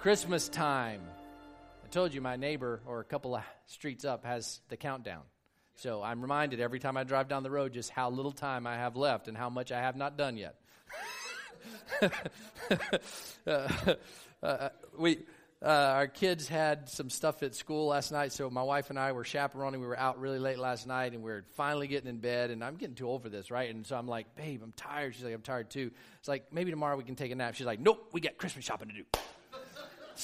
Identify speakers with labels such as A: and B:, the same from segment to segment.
A: Christmas time. I told you my neighbor, or a couple of streets up, has the countdown. So I'm reminded every time I drive down the road just how little time I have left and how much I have not done yet. uh, uh, we, uh, our kids had some stuff at school last night, so my wife and I were chaperoning. We were out really late last night, and we are finally getting in bed. And I'm getting too old for this, right? And so I'm like, "Babe, I'm tired." She's like, "I'm tired too." It's like maybe tomorrow we can take a nap. She's like, "Nope, we got Christmas shopping to do."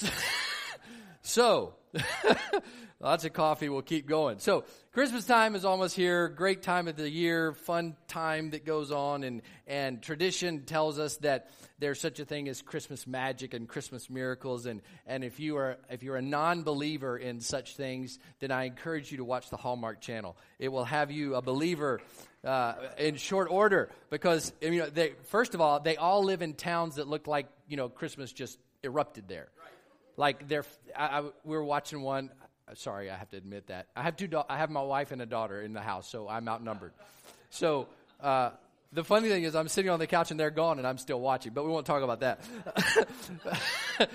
A: so, lots of coffee. We'll keep going. So Christmas time is almost here. Great time of the year, fun time that goes on, and and tradition tells us that there's such a thing as Christmas magic and Christmas miracles. And and if you are if you're a non-believer in such things, then I encourage you to watch the Hallmark Channel. It will have you a believer. Uh, in short order, because you know, they, first of all, they all live in towns that look like you know Christmas just erupted there. Like they're, I, I, we were watching one. Sorry, I have to admit that. I have two. Da- I have my wife and a daughter in the house, so I'm outnumbered. So uh, the funny thing is, I'm sitting on the couch and they're gone, and I'm still watching. But we won't talk about that.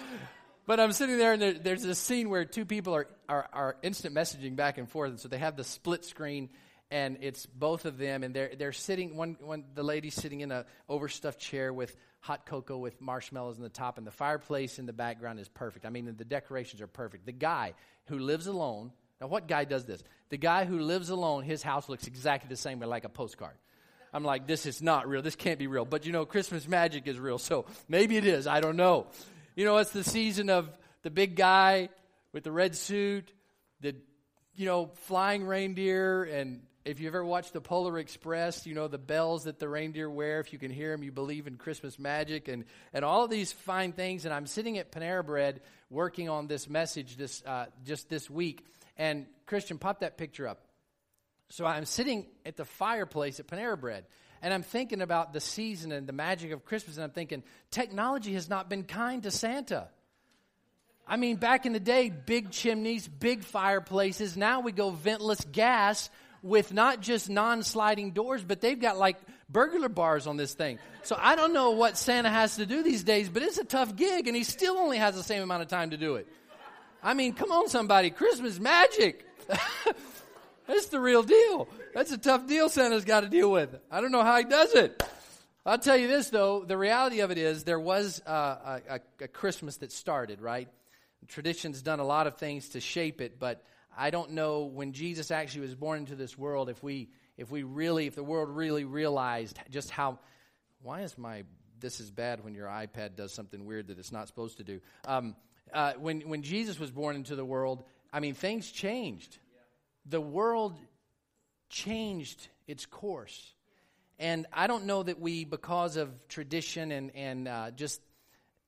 A: but I'm sitting there, and there, there's a scene where two people are, are, are instant messaging back and forth, and so they have the split screen, and it's both of them, and they're they're sitting. One one the lady's sitting in a overstuffed chair with hot cocoa with marshmallows in the top, and the fireplace in the background is perfect. I mean, the decorations are perfect. The guy who lives alone. Now, what guy does this? The guy who lives alone, his house looks exactly the same, but like a postcard. I'm like, this is not real. This can't be real. But you know, Christmas magic is real, so maybe it is. I don't know. You know, it's the season of the big guy with the red suit, the you know, flying reindeer, and if you've ever watched the Polar Express, you know the bells that the reindeer wear. If you can hear them, you believe in Christmas magic and, and all of these fine things. And I'm sitting at Panera Bread working on this message this uh, just this week. And Christian, pop that picture up. So I'm sitting at the fireplace at Panera Bread, and I'm thinking about the season and the magic of Christmas. And I'm thinking technology has not been kind to Santa. I mean, back in the day, big chimneys, big fireplaces. Now we go ventless gas with not just non sliding doors, but they've got like burglar bars on this thing. So I don't know what Santa has to do these days, but it's a tough gig, and he still only has the same amount of time to do it. I mean, come on, somebody. Christmas magic. That's the real deal. That's a tough deal Santa's got to deal with. I don't know how he does it. I'll tell you this, though. The reality of it is there was uh, a, a, a Christmas that started, right? Tradition's done a lot of things to shape it, but I don't know when Jesus actually was born into this world if we if we really if the world really realized just how why is my this is bad when your iPad does something weird that it's not supposed to do. Um, uh, when when Jesus was born into the world, I mean things changed. The world changed its course, and I don't know that we because of tradition and and uh, just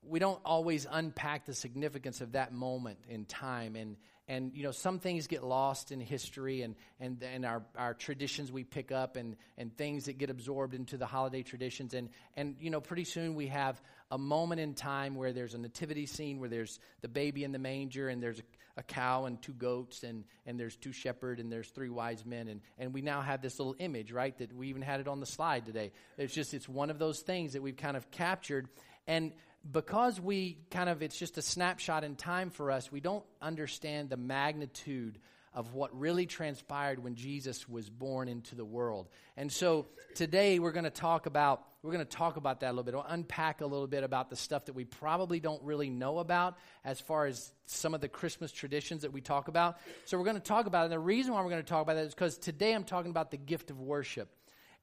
A: we don't always unpack the significance of that moment in time and and you know some things get lost in history and and, and our, our traditions we pick up and and things that get absorbed into the holiday traditions. And and you know pretty soon we have a moment in time where there's a nativity scene where there's the baby in the manger and there's a, a cow and two goats and and there's two shepherds and there's three wise men. And and we now have this little image right that we even had it on the slide today. It's just it's one of those things that we've kind of captured. And because we kind of, it's just a snapshot in time for us, we don't understand the magnitude of what really transpired when Jesus was born into the world. And so today we're going to talk about we're going to talk about that a little bit. We'll unpack a little bit about the stuff that we probably don't really know about as far as some of the Christmas traditions that we talk about. So we're going to talk about it. And the reason why we're going to talk about that is because today I'm talking about the gift of worship.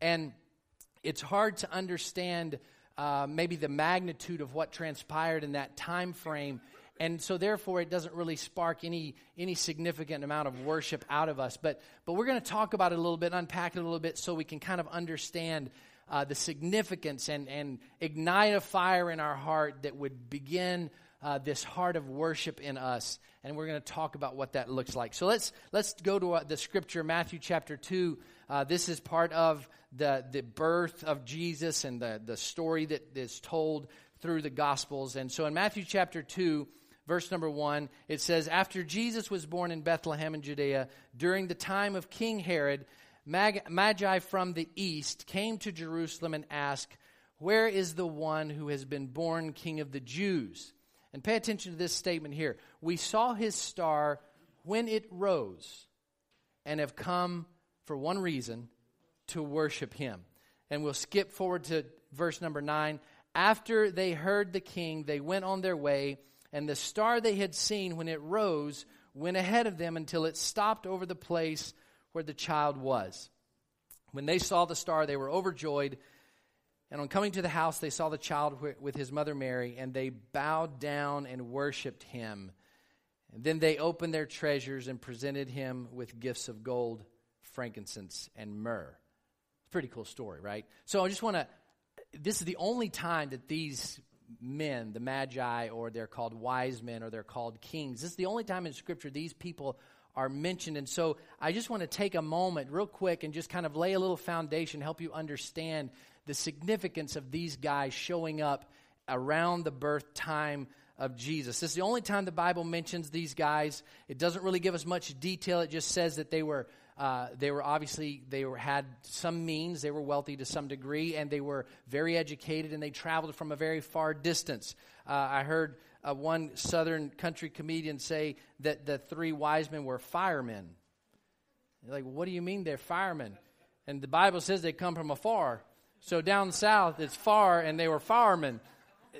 A: And it's hard to understand uh, maybe the magnitude of what transpired in that time frame. And so therefore it doesn't really spark any any significant amount of worship out of us. But but we're going to talk about it a little bit unpack it a little bit so we can kind of understand uh, the significance and and ignite a fire in our heart that would begin uh, this heart of worship in us and we're going to talk about what that looks like so let's let's go to uh, the scripture matthew chapter 2 uh, this is part of the, the birth of Jesus and the, the story that is told through the Gospels. And so in Matthew chapter 2, verse number 1, it says, After Jesus was born in Bethlehem in Judea, during the time of King Herod, Magi from the east came to Jerusalem and asked, Where is the one who has been born King of the Jews? And pay attention to this statement here. We saw his star when it rose and have come for one reason to worship him. And we'll skip forward to verse number 9. After they heard the king, they went on their way, and the star they had seen when it rose went ahead of them until it stopped over the place where the child was. When they saw the star, they were overjoyed. And on coming to the house, they saw the child with his mother Mary, and they bowed down and worshiped him. And then they opened their treasures and presented him with gifts of gold, frankincense, and myrrh. Pretty cool story, right? So I just want to. This is the only time that these men, the magi, or they're called wise men, or they're called kings. This is the only time in Scripture these people are mentioned. And so I just want to take a moment, real quick, and just kind of lay a little foundation, help you understand the significance of these guys showing up around the birth time of Jesus. This is the only time the Bible mentions these guys. It doesn't really give us much detail. It just says that they were uh, they were obviously they were, had some means. They were wealthy to some degree, and they were very educated, and they traveled from a very far distance. Uh, I heard uh, one Southern country comedian say that the three wise men were firemen. You're like, what do you mean they're firemen? And the Bible says they come from afar. So down south, it's far, and they were firemen.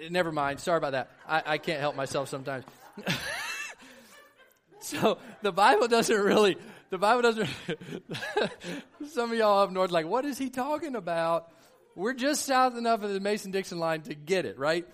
A: Never mind. Sorry about that. I, I can't help myself sometimes. so the Bible doesn't really. The Bible doesn't. some of y'all up north, like, what is he talking about? We're just south enough of the Mason Dixon line to get it, right?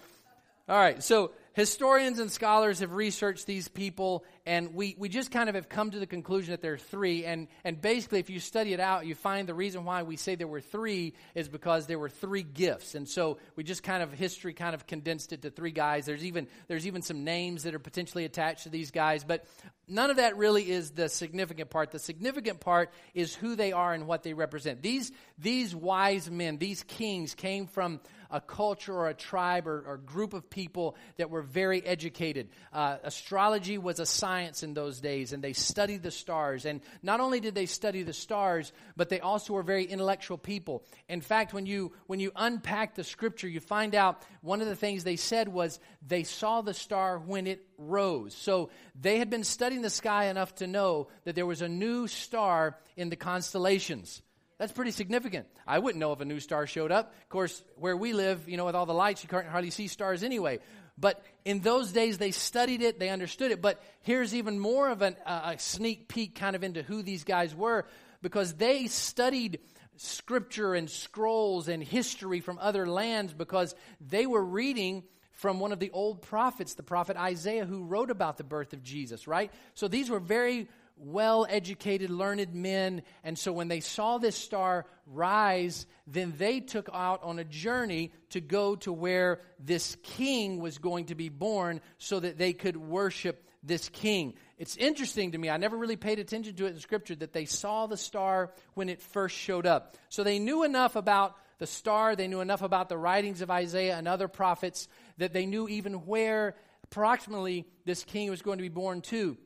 A: All right. So historians and scholars have researched these people, and we, we just kind of have come to the conclusion that there are three. And, and basically, if you study it out, you find the reason why we say there were three is because there were three gifts. And so we just kind of, history kind of condensed it to three guys. There's even, there's even some names that are potentially attached to these guys, but none of that really is the significant part. The significant part is who they are and what they represent. These, these wise men, these kings came from a culture or a tribe or, or group of people that were very educated. Uh, astrology was a science in those days, and they studied the stars. And not only did they study the stars, but they also were very intellectual people. In fact, when you when you unpack the scripture, you find out one of the things they said was they saw the star when it rose. So they had been studying the sky enough to know that there was a new star in the constellations. That's pretty significant. I wouldn't know if a new star showed up. Of course, where we live, you know, with all the lights, you can't hardly see stars anyway. But in those days, they studied it, they understood it. But here's even more of an, uh, a sneak peek kind of into who these guys were because they studied scripture and scrolls and history from other lands because they were reading from one of the old prophets, the prophet Isaiah, who wrote about the birth of Jesus, right? So these were very well educated, learned men. And so when they saw this star rise, then they took out on a journey to go to where this king was going to be born so that they could worship this king. It's interesting to me. I never really paid attention to it in scripture that they saw the star when it first showed up. So they knew enough about the star, they knew enough about the writings of Isaiah and other prophets that they knew even where approximately this king was going to be born to.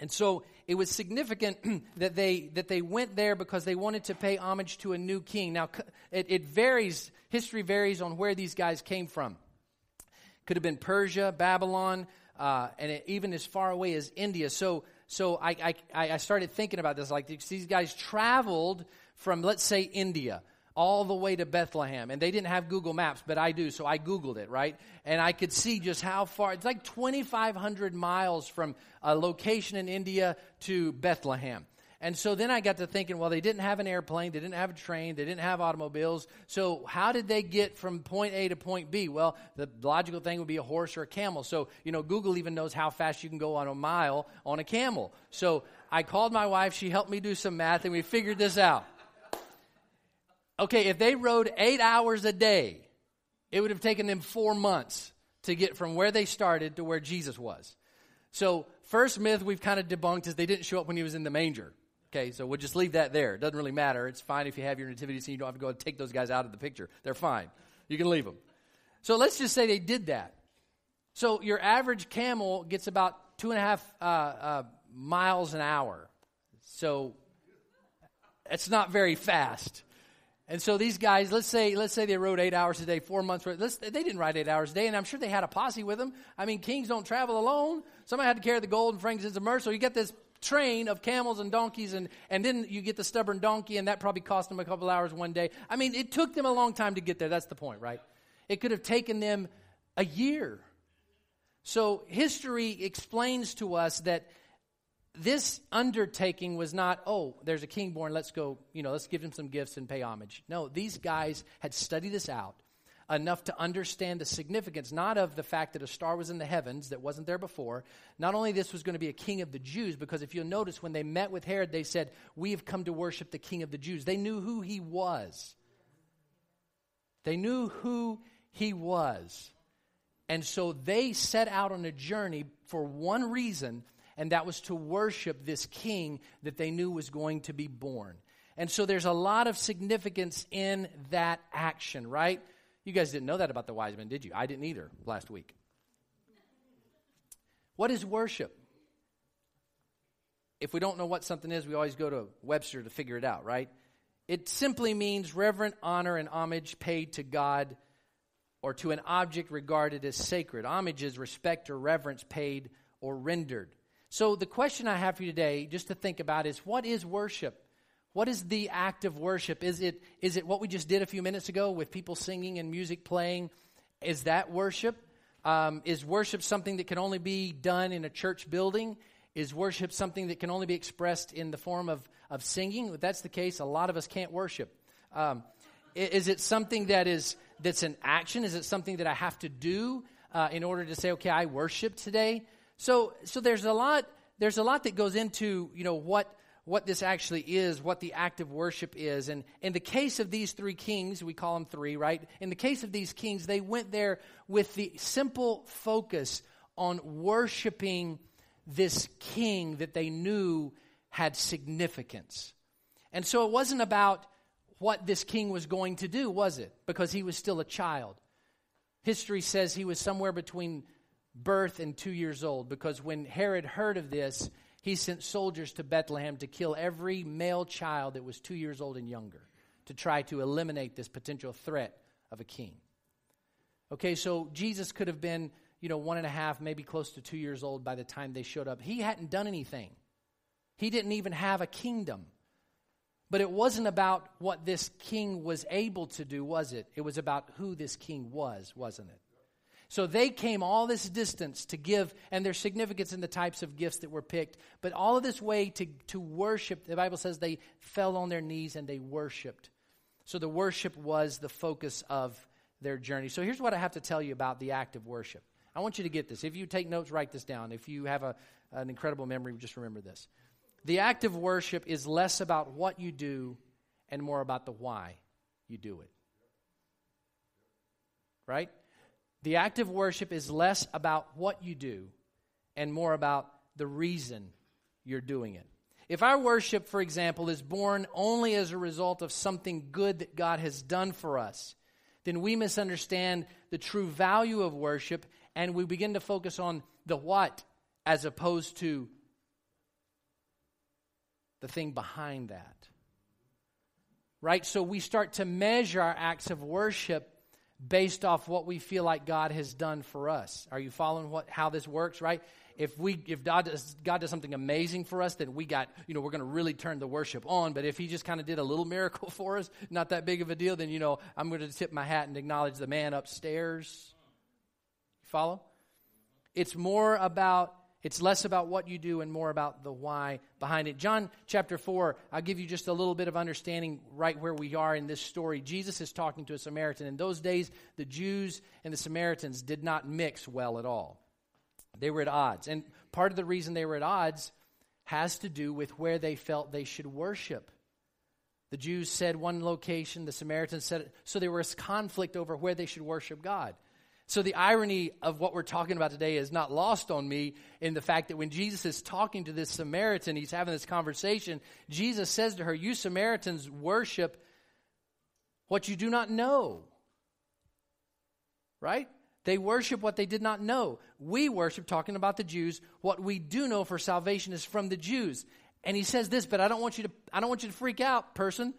A: And so it was significant that they that they went there because they wanted to pay homage to a new king. Now it, it varies. History varies on where these guys came from. Could have been Persia, Babylon, uh, and it, even as far away as India. So so I, I I started thinking about this. Like these guys traveled from let's say India all the way to Bethlehem. And they didn't have Google Maps, but I do, so I Googled it, right? And I could see just how far, it's like 2,500 miles from a location in India to Bethlehem. And so then I got to thinking, well, they didn't have an airplane, they didn't have a train, they didn't have automobiles. So how did they get from point A to point B? Well, the logical thing would be a horse or a camel. So, you know, Google even knows how fast you can go on a mile on a camel. So I called my wife, she helped me do some math, and we figured this out okay, if they rode eight hours a day, it would have taken them four months to get from where they started to where Jesus was. So, first myth we've kind of debunked is they didn't show up when he was in the manger. Okay, so we'll just leave that there. It doesn't really matter. It's fine if you have your nativity scene. You don't have to go and take those guys out of the picture. They're fine. You can leave them. So let's just say they did that. So your average camel gets about two and a half uh, uh, miles an hour. So it's not very fast. And so these guys, let's say, let's say they rode eight hours a day, four months. Let's, they didn't ride eight hours a day, and I'm sure they had a posse with them. I mean, kings don't travel alone. Somebody had to carry the gold and frankincense and myrrh. So you get this train of camels and donkeys, and, and then you get the stubborn donkey, and that probably cost them a couple hours one day. I mean, it took them a long time to get there. That's the point, right? It could have taken them a year. So history explains to us that this undertaking was not, oh, there's a king born, let's go, you know, let's give him some gifts and pay homage. No, these guys had studied this out enough to understand the significance, not of the fact that a star was in the heavens that wasn't there before, not only this was going to be a king of the Jews, because if you'll notice, when they met with Herod, they said, We have come to worship the king of the Jews. They knew who he was. They knew who he was. And so they set out on a journey for one reason and that was to worship this king that they knew was going to be born. And so there's a lot of significance in that action, right? You guys didn't know that about the wise men, did you? I didn't either last week. What is worship? If we don't know what something is, we always go to Webster to figure it out, right? It simply means reverent honor and homage paid to God or to an object regarded as sacred. Homage is respect or reverence paid or rendered. So, the question I have for you today, just to think about, is what is worship? What is the act of worship? Is it, is it what we just did a few minutes ago with people singing and music playing? Is that worship? Um, is worship something that can only be done in a church building? Is worship something that can only be expressed in the form of, of singing? If that's the case, a lot of us can't worship. Um, is it something that is that's an action? Is it something that I have to do uh, in order to say, okay, I worship today? So, so there's a lot. There's a lot that goes into you know what what this actually is, what the act of worship is. And in the case of these three kings, we call them three, right? In the case of these kings, they went there with the simple focus on worshiping this king that they knew had significance. And so it wasn't about what this king was going to do, was it? Because he was still a child. History says he was somewhere between birth and two years old, because when Herod heard of this, he sent soldiers to Bethlehem to kill every male child that was two years old and younger to try to eliminate this potential threat of a king. Okay, so Jesus could have been, you know, one and a half, maybe close to two years old by the time they showed up. He hadn't done anything, he didn't even have a kingdom. But it wasn't about what this king was able to do, was it? It was about who this king was, wasn't it? So they came all this distance to give, and there's significance in the types of gifts that were picked, but all of this way to, to worship. The Bible says they fell on their knees and they worshiped. So the worship was the focus of their journey. So here's what I have to tell you about the act of worship. I want you to get this. If you take notes, write this down. If you have a, an incredible memory, just remember this. The act of worship is less about what you do and more about the why you do it. Right? The act of worship is less about what you do and more about the reason you're doing it. If our worship, for example, is born only as a result of something good that God has done for us, then we misunderstand the true value of worship and we begin to focus on the what as opposed to the thing behind that. Right? So we start to measure our acts of worship based off what we feel like God has done for us. Are you following what how this works, right? If we if God does, God does something amazing for us, then we got, you know, we're going to really turn the worship on, but if he just kind of did a little miracle for us, not that big of a deal, then you know, I'm going to tip my hat and acknowledge the man upstairs. You follow? It's more about it's less about what you do and more about the why behind it. John chapter 4, I'll give you just a little bit of understanding right where we are in this story. Jesus is talking to a Samaritan. In those days, the Jews and the Samaritans did not mix well at all, they were at odds. And part of the reason they were at odds has to do with where they felt they should worship. The Jews said one location, the Samaritans said, so there was conflict over where they should worship God. So the irony of what we're talking about today is not lost on me in the fact that when Jesus is talking to this Samaritan, he's having this conversation, Jesus says to her, You Samaritans worship what you do not know. Right? They worship what they did not know. We worship, talking about the Jews, what we do know for salvation is from the Jews. And he says this, but I don't want you to I don't want you to freak out, person.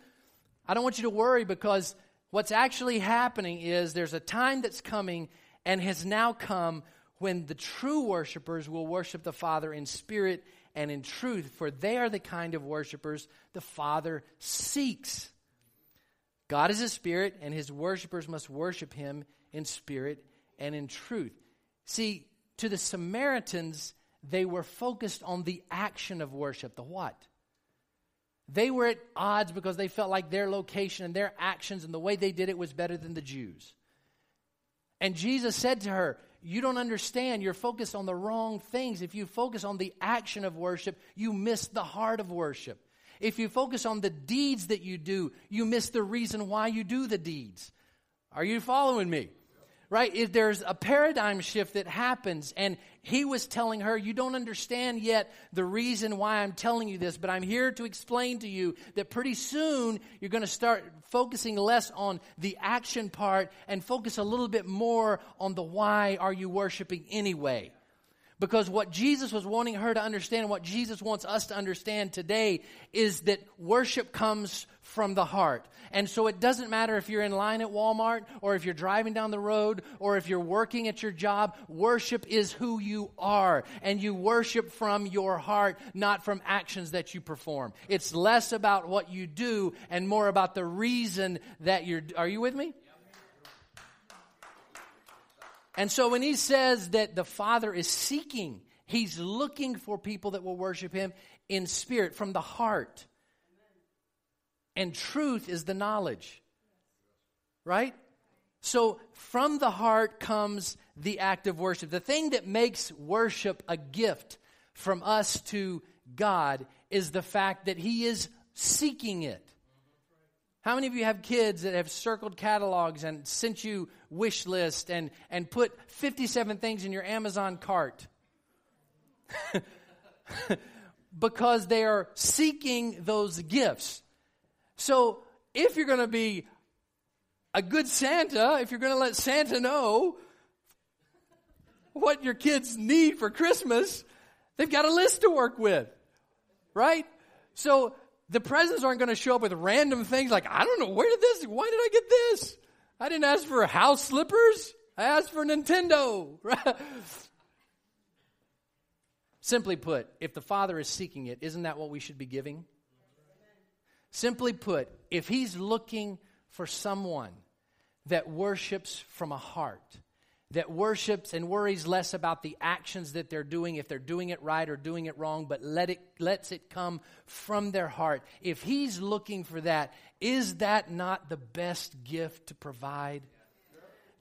A: I don't want you to worry because what's actually happening is there's a time that's coming and has now come when the true worshipers will worship the Father in spirit and in truth, for they are the kind of worshipers the Father seeks. God is a spirit, and his worshipers must worship him in spirit and in truth. See, to the Samaritans, they were focused on the action of worship, the what? They were at odds because they felt like their location and their actions and the way they did it was better than the Jews. And Jesus said to her, You don't understand. You're focused on the wrong things. If you focus on the action of worship, you miss the heart of worship. If you focus on the deeds that you do, you miss the reason why you do the deeds. Are you following me? Right? If there's a paradigm shift that happens, and he was telling her, You don't understand yet the reason why I'm telling you this, but I'm here to explain to you that pretty soon you're going to start focusing less on the action part and focus a little bit more on the why are you worshiping anyway. Because what Jesus was wanting her to understand, what Jesus wants us to understand today, is that worship comes from the heart. And so it doesn't matter if you're in line at Walmart, or if you're driving down the road, or if you're working at your job, worship is who you are. And you worship from your heart, not from actions that you perform. It's less about what you do and more about the reason that you're. Are you with me? And so when he says that the Father is seeking, he's looking for people that will worship him in spirit, from the heart. And truth is the knowledge. Right? So from the heart comes the act of worship. The thing that makes worship a gift from us to God is the fact that he is seeking it. How many of you have kids that have circled catalogs and sent you wish lists and, and put 57 things in your Amazon cart? because they are seeking those gifts. So if you're going to be a good Santa, if you're going to let Santa know what your kids need for Christmas, they've got a list to work with. Right? So the presents aren't going to show up with random things like, I don't know, where did this, why did I get this? I didn't ask for house slippers. I asked for Nintendo. Simply put, if the Father is seeking it, isn't that what we should be giving? Simply put, if He's looking for someone that worships from a heart, that worships and worries less about the actions that they're doing, if they're doing it right or doing it wrong, but let it, lets it come from their heart. If he's looking for that, is that not the best gift to provide?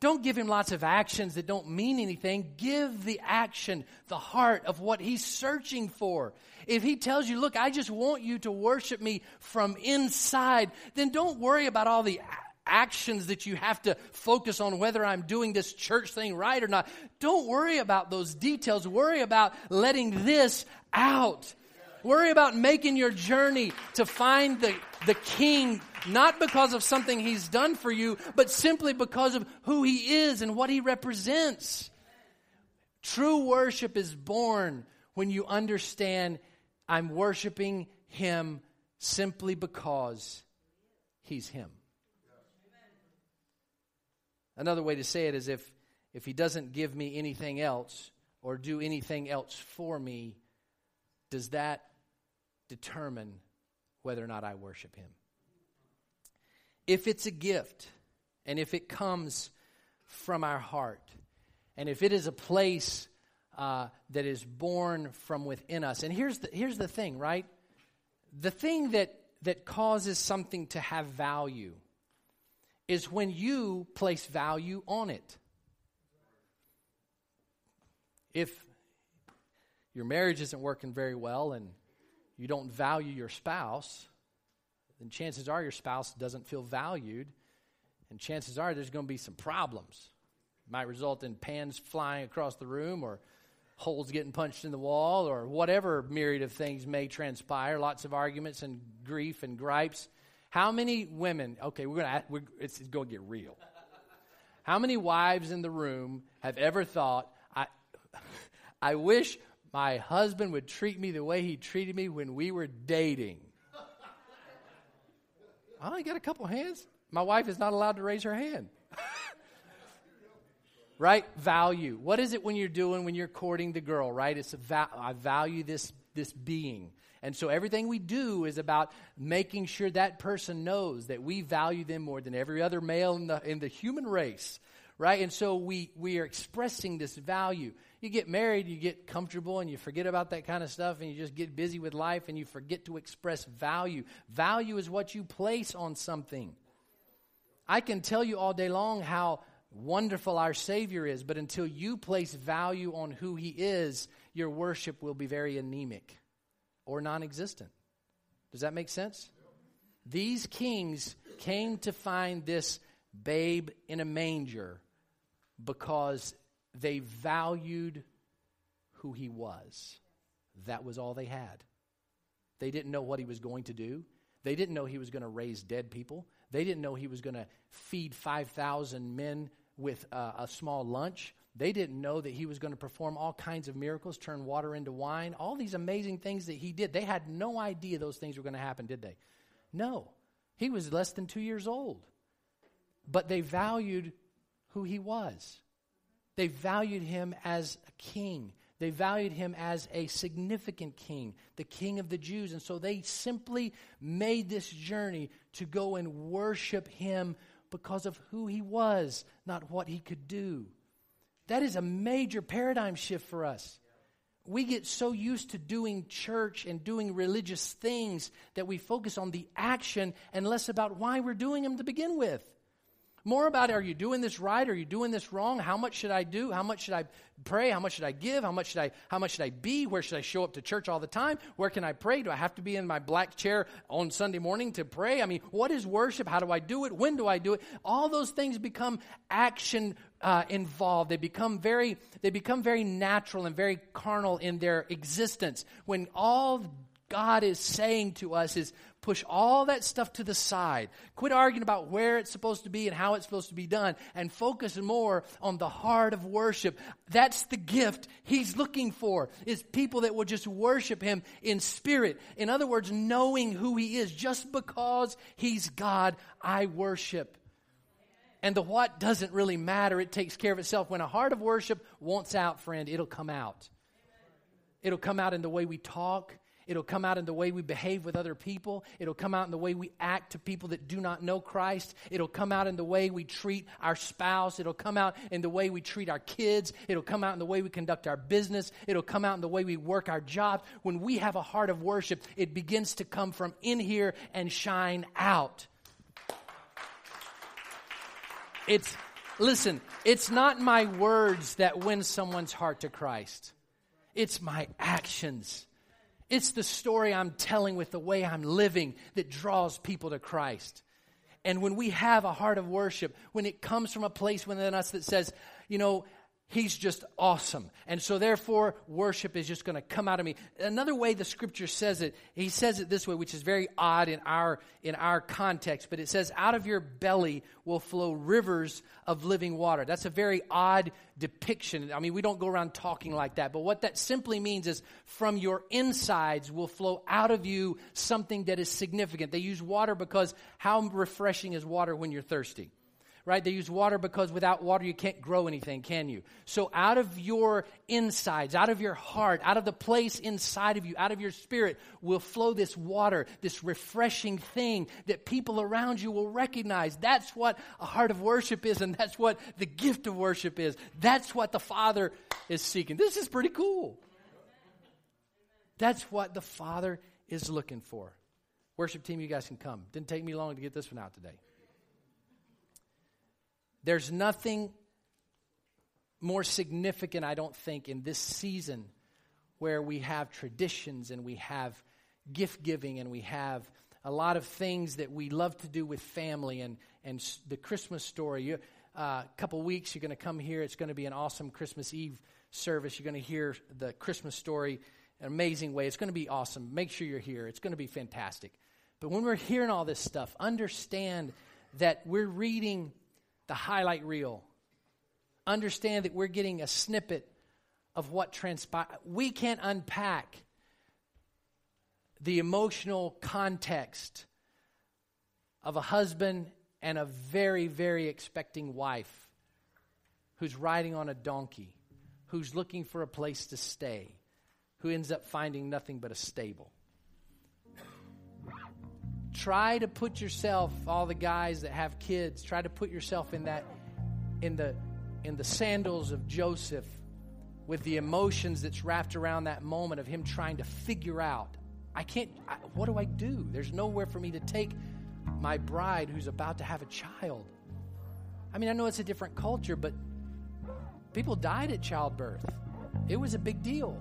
A: Don't give him lots of actions that don't mean anything. Give the action, the heart of what he's searching for. If he tells you, look, I just want you to worship me from inside, then don't worry about all the actions that you have to focus on whether I'm doing this church thing right or not. Don't worry about those details. Worry about letting this out. Worry about making your journey to find the, the king, not because of something he's done for you, but simply because of who he is and what he represents. True worship is born when you understand I'm worshiping him simply because he's him. Another way to say it is if, if he doesn't give me anything else or do anything else for me, does that determine whether or not I worship him? If it's a gift and if it comes from our heart and if it is a place uh, that is born from within us, and here's the, here's the thing, right? The thing that, that causes something to have value is when you place value on it. If your marriage isn't working very well and you don't value your spouse, then chances are your spouse doesn't feel valued, and chances are there's going to be some problems. It might result in pans flying across the room or holes getting punched in the wall or whatever myriad of things may transpire, lots of arguments and grief and gripes. How many women, okay, we're going to, it's, it's going to get real. How many wives in the room have ever thought, I, I wish my husband would treat me the way he treated me when we were dating? I only got a couple hands. My wife is not allowed to raise her hand. right? Value. What is it when you're doing when you're courting the girl, right? It's a va- I value this this being. And so everything we do is about making sure that person knows that we value them more than every other male in the in the human race, right? And so we we are expressing this value. You get married, you get comfortable and you forget about that kind of stuff and you just get busy with life and you forget to express value. Value is what you place on something. I can tell you all day long how wonderful our Savior is, but until you place value on who He is, your worship will be very anemic or non existent. Does that make sense? These kings came to find this babe in a manger because they valued who he was. That was all they had. They didn't know what he was going to do. They didn't know he was going to raise dead people. They didn't know he was going to feed 5,000 men with uh, a small lunch. They didn't know that he was going to perform all kinds of miracles, turn water into wine, all these amazing things that he did. They had no idea those things were going to happen, did they? No. He was less than two years old. But they valued who he was. They valued him as a king. They valued him as a significant king, the king of the Jews. And so they simply made this journey to go and worship him because of who he was, not what he could do. That is a major paradigm shift for us. We get so used to doing church and doing religious things that we focus on the action and less about why we're doing them to begin with. More about are you doing this right? Are you doing this wrong? How much should I do? How much should I pray? How much should I give? How much should I how much should I be? Where should I show up to church all the time? Where can I pray? Do I have to be in my black chair on Sunday morning to pray? I mean, what is worship? How do I do it? When do I do it? All those things become action uh, involved. They become very they become very natural and very carnal in their existence. When all God is saying to us is push all that stuff to the side. Quit arguing about where it's supposed to be and how it's supposed to be done and focus more on the heart of worship. That's the gift he's looking for is people that will just worship him in spirit. In other words, knowing who he is. Just because he's God, I worship. And the what doesn't really matter. It takes care of itself. When a heart of worship wants out, friend, it'll come out. It'll come out in the way we talk. It'll come out in the way we behave with other people. It'll come out in the way we act to people that do not know Christ. It'll come out in the way we treat our spouse. It'll come out in the way we treat our kids. It'll come out in the way we conduct our business. It'll come out in the way we work our jobs. When we have a heart of worship, it begins to come from in here and shine out. It's, listen, it's not my words that win someone's heart to Christ. It's my actions it's the story I'm telling with the way I'm living that draws people to Christ. And when we have a heart of worship, when it comes from a place within us that says, you know, He's just awesome. And so therefore, worship is just going to come out of me. Another way the scripture says it, he says it this way, which is very odd in our, in our context, but it says, out of your belly will flow rivers of living water. That's a very odd depiction. I mean, we don't go around talking like that, but what that simply means is from your insides will flow out of you something that is significant. They use water because how refreshing is water when you're thirsty? Right? They use water because without water you can't grow anything, can you? So out of your insides, out of your heart, out of the place inside of you, out of your spirit will flow this water, this refreshing thing that people around you will recognize. That's what a heart of worship is, and that's what the gift of worship is. That's what the Father is seeking. This is pretty cool. That's what the Father is looking for. Worship team, you guys can come. Didn't take me long to get this one out today. There's nothing more significant, I don't think, in this season where we have traditions and we have gift giving and we have a lot of things that we love to do with family and, and the Christmas story. You, uh, a couple weeks, you're going to come here. It's going to be an awesome Christmas Eve service. You're going to hear the Christmas story in an amazing way. It's going to be awesome. Make sure you're here. It's going to be fantastic. But when we're hearing all this stuff, understand that we're reading the highlight reel. Understand that we're getting a snippet of what transpired. We can't unpack the emotional context of a husband and a very, very expecting wife who's riding on a donkey, who's looking for a place to stay, who ends up finding nothing but a stable. Try to put yourself, all the guys that have kids, try to put yourself in that, in the, in the sandals of Joseph with the emotions that's wrapped around that moment of him trying to figure out I can't, I, what do I do? There's nowhere for me to take my bride who's about to have a child. I mean, I know it's a different culture, but people died at childbirth. It was a big deal.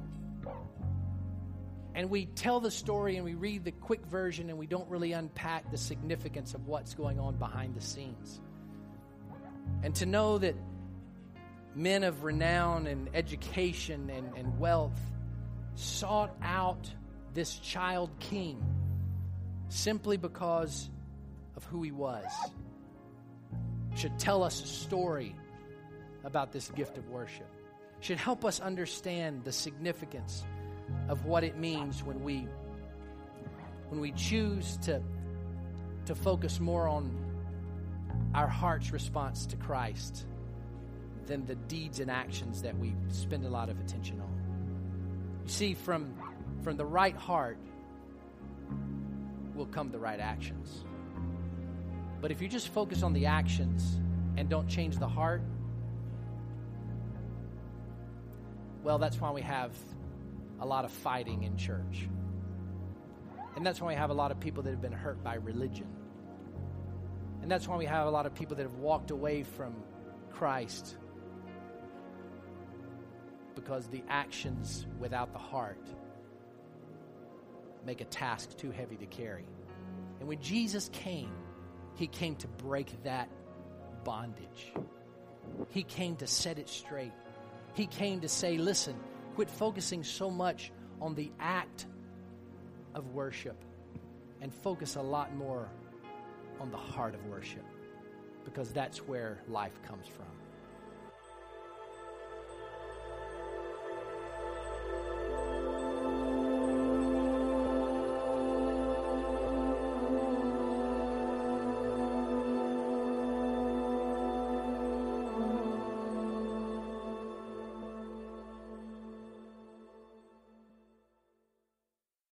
A: And we tell the story and we read the quick version and we don't really unpack the significance of what's going on behind the scenes. And to know that men of renown and education and, and wealth sought out this child king simply because of who he was should tell us a story about this gift of worship should help us understand the significance of what it means when we when we choose to to focus more on our heart's response to Christ than the deeds and actions that we spend a lot of attention on. You see, from, from the right heart will come the right actions. But if you just focus on the actions and don't change the heart, well, that's why we have a lot of fighting in church. And that's why we have a lot of people that have been hurt by religion. And that's why we have a lot of people that have walked away from Christ because the actions without the heart make a task too heavy to carry. And when Jesus came, he came to break that bondage. He came to set it straight. He came to say, listen, quit focusing so much on the act of worship and focus a lot more on the heart of worship because that's where life comes from.